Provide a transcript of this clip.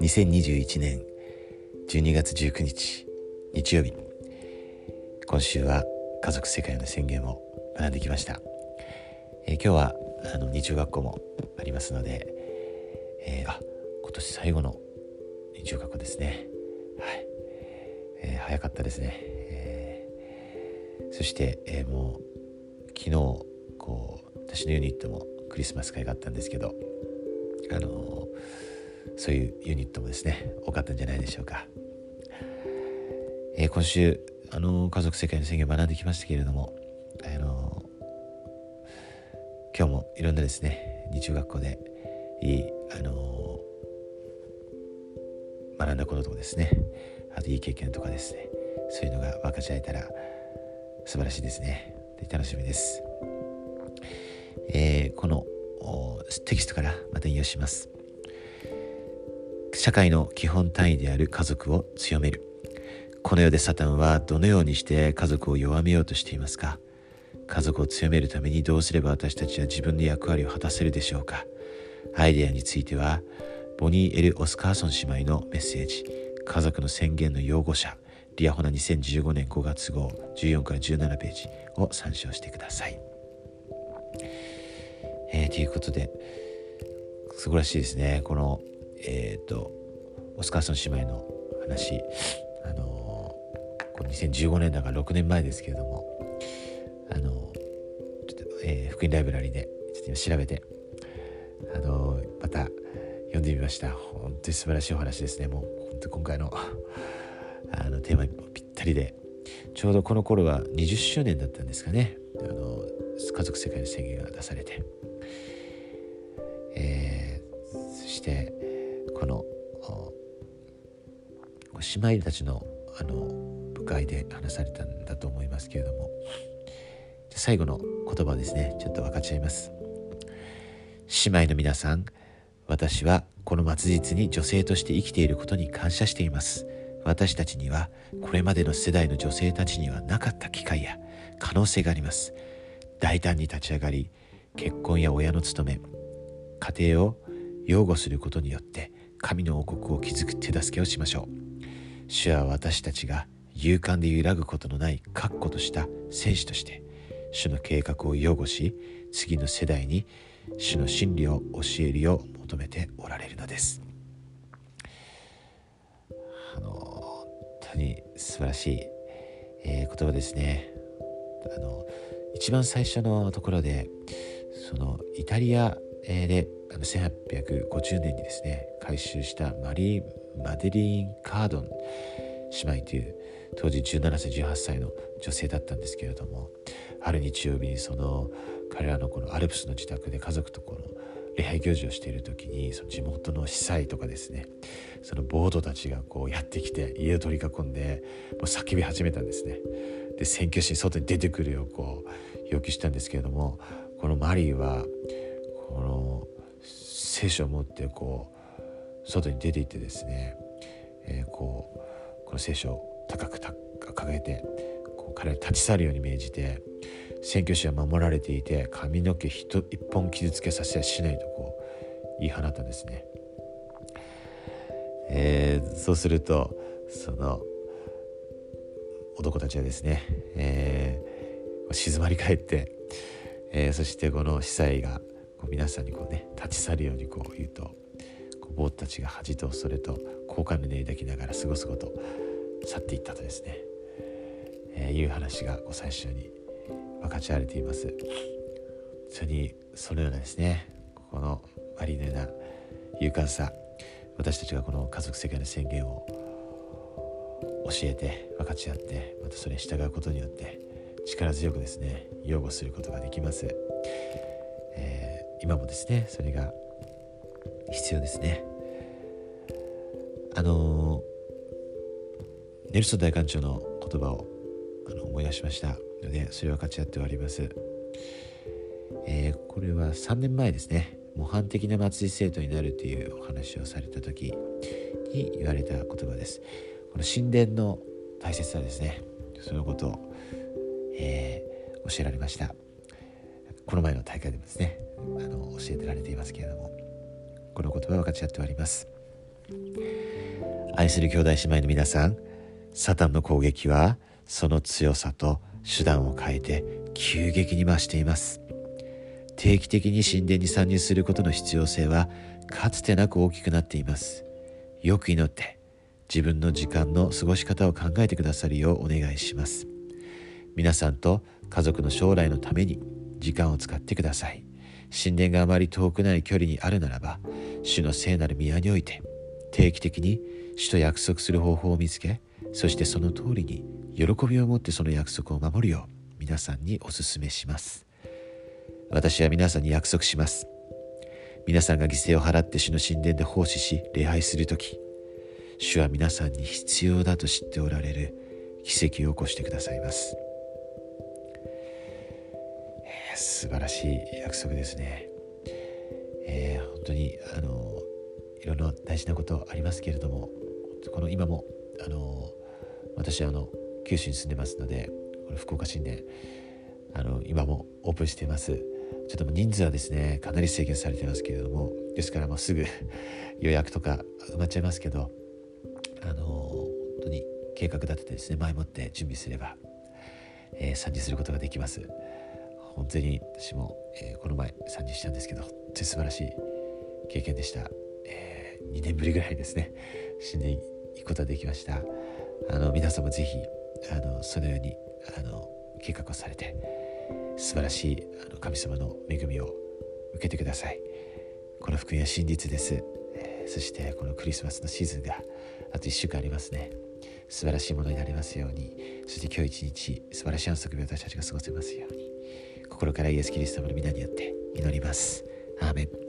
2021年12月19日日曜日。今週は家族世界の宣言を学んできました、えー、今日はあの日曜学校もありますので、えー、あ今年最後の日曜学校ですね。はい、えー、早かったですね、えー、そして、え、もう昨日こう私のユニットもクリスマス会があったんですけどあのーそういうユニットもですね多かったんじゃないでしょうか、えー、今週あの家族世界の宣言を学んできましたけれどもあの今日もいろんなですね日中学校でいいあの学んだこととかですねあといい経験とかですねそういうのが分かち合えたら素晴らしいですね。で楽しみです、えー、このテキストからまた引用します。社会の基本単位である家族を強める。この世でサタンはどのようにして家族を弱めようとしていますか？家族を強めるためにどうすれば私たちは自分の役割を果たせるでしょうか？アイデアについてはボニー・エル・オスカーソン姉妹のメッセージ。家族の宣言の擁護者。リアホナ2015年5月号14から17ページを参照してください。えー、ということで素晴らしいですね。このえっ、ー、とオスカーソン姉妹の話。あのこの2015年だから6年前ですけれどもあのちょっと、えー、福音ライブラリでちょっと今調べてあのまた読んでみました。本当に素晴らしいお話ですね。もう本当今回の あのテーマにぴったりで。ちょうどこの頃は20周年だったんですかね。あの家族世界の宣言が出されて、えー、そしてこの姉妹たちのあの部会で話されたんだと思いますけれども。最後の言葉ですね。ちょっと分かっちゃいます。姉妹の皆さん私はこの末日に女性として生きていることに感謝しています。私たちにはこれまでの世代の女性たちにはなかった機会や可能性があります。大胆に立ち上がり結婚や親の務め家庭を擁護することによって神の王国を築く手助けをしましょう。主は私たちが勇敢で揺らぐことのない確固とした戦士として主の計画を擁護し次の世代に主の真理を教えるよう求めておられるのです。あの当に素晴らしい、えー、言葉ですね。あの一番最初のところでそのイタリアであの1850年にですね改修したマリー・マデリーン・カードン姉妹という当時17歳18歳の女性だったんですけれどもある日曜日にその彼らのこのアルプスの自宅で家族とこの礼拝行事をしている時にその地元の司祭とかですねそのボードたちがこうやってきて家を取り囲んでもう叫び始めたんですねで選挙師に外に出てくるようこう要求したんですけれどもこのマリーはこの聖書を持ってこう外に出ていってですね、えー、こうこの聖書を高く掲げてこう彼に立ち去るように命じて選挙師は守られていて髪の毛一本傷つけさせやしないとこう言い放ったんですね。えー、そうするとその男たちはですね、えー、静まり返って、えー、そしてこの司祭がこう皆さんにこうね立ち去るようにこう言うとこう坊たちが恥とそれと好感の念抱きながら過ごすこと去っていったとですね、えー、いう話がこう最初に分かち合われています。それにそのようなですねこのマリーのような勇敢さ私たちがこの家族世界の宣言を教えて分かち合ってまたそれに従うことによって力強くですね擁護することができます、えー、今もですねそれが必要ですね。あのネルソン大館長の言葉をあの思い出しました。のでそれを分かち合っております、えー、これは3年前ですね。模範的な祭り生徒になるというお話をされた時に言われた言葉です。この神殿の大切さですね。そのことを、えー、教えられました。この前の大会でもですねあの教えてられていますけれどもこの言葉を分かち合っております。愛する兄弟姉妹の皆さんサタンの攻撃はその強さと手段を変えて急激に増しています。定期的に神殿に参入することの必要性はかつてなく大きくなっています。よく祈って自分の時間の過ごし方を考えてくださるようお願いします。皆さんと家族の将来のために時間を使ってください。神殿があまり遠くない距離にあるならば主の聖なる宮において定期的に主と約束する方法を見つけそしてその通りに喜びを持ってその約束を守るよう皆さんにお勧めします。私は皆さんに約束します。皆さんが犠牲を払って主の神殿で奉仕し礼拝する時主は皆さんに必要だと知っておられる。奇跡を起こしてくださいます、えー、素晴らしい約束ですね、えー、本当にあのいろいろ大事なことありますけれどもこの今もあの私はあの九州に住んでますのでこの福岡新年あの今もオープンしています。ちょっと人数はですねかなり制限されてますけれどもですからもうすぐ 予約とか埋まっちゃいますけどあの本当に計画立ててですね前もって準備すれば、えー、参入することができます。本当に私も、えー、この前参入したんですけど本当に素晴らしい経験でした、えー、2年ぶりぐらいですね死んでいくことができました。あの皆さんもぜひあのそのようにあの計画をされて素晴らしいあの神様の恵みを受けてください。この福音は真実です、え、そしてこのクリスマスのシーズンがあと1週間ありますね。素晴らしいものになりますように。そして今日一日素晴らしい安息日を私たちが過ごせますように。心からイエス・キリストの皆によって祈ります。アーメン。